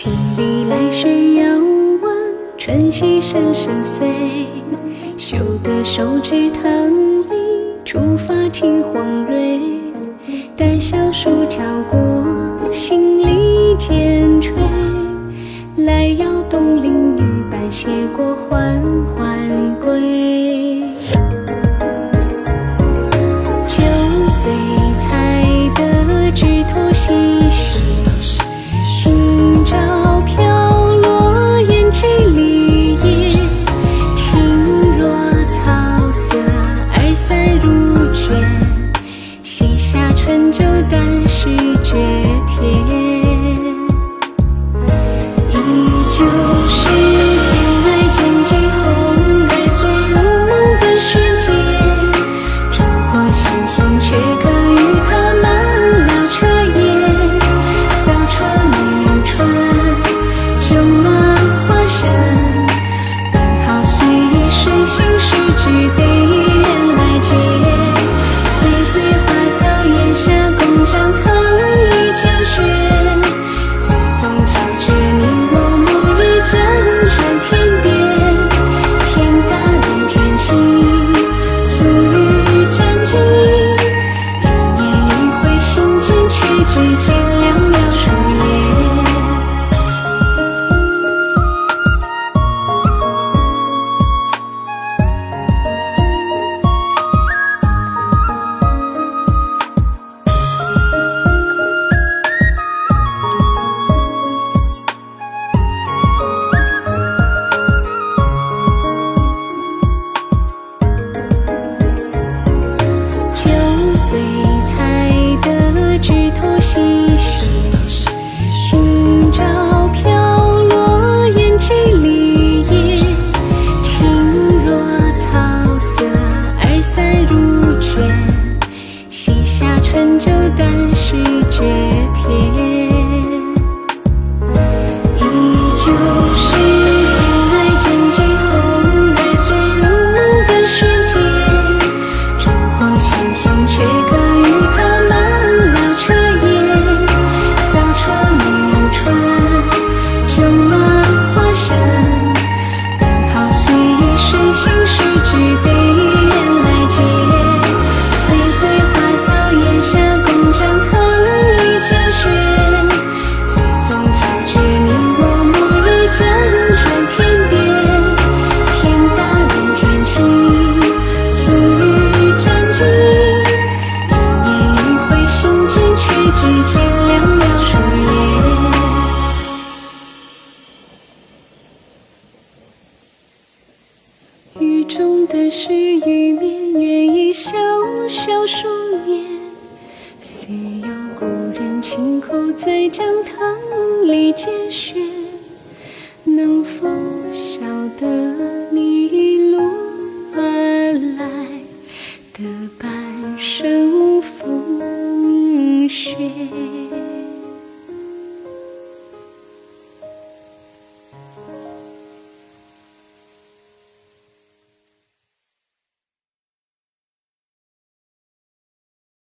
青鲤来时遥望，春溪声声碎。嗅得手指棠梨，初发青黄蕊。待小树梢过，新绿渐垂。来邀东邻女伴，写过花。如卷，西夏春酒淡是绝甜。依旧是天外见惊鸿，而醉入梦的世界。烛火相送，却可与他满了彻夜。早春暮春，酒马雨中的诗与眠，愿已小小数年。虽有故人轻叩，在讲堂里见雪，能否晓得你一路而来的半生风雪？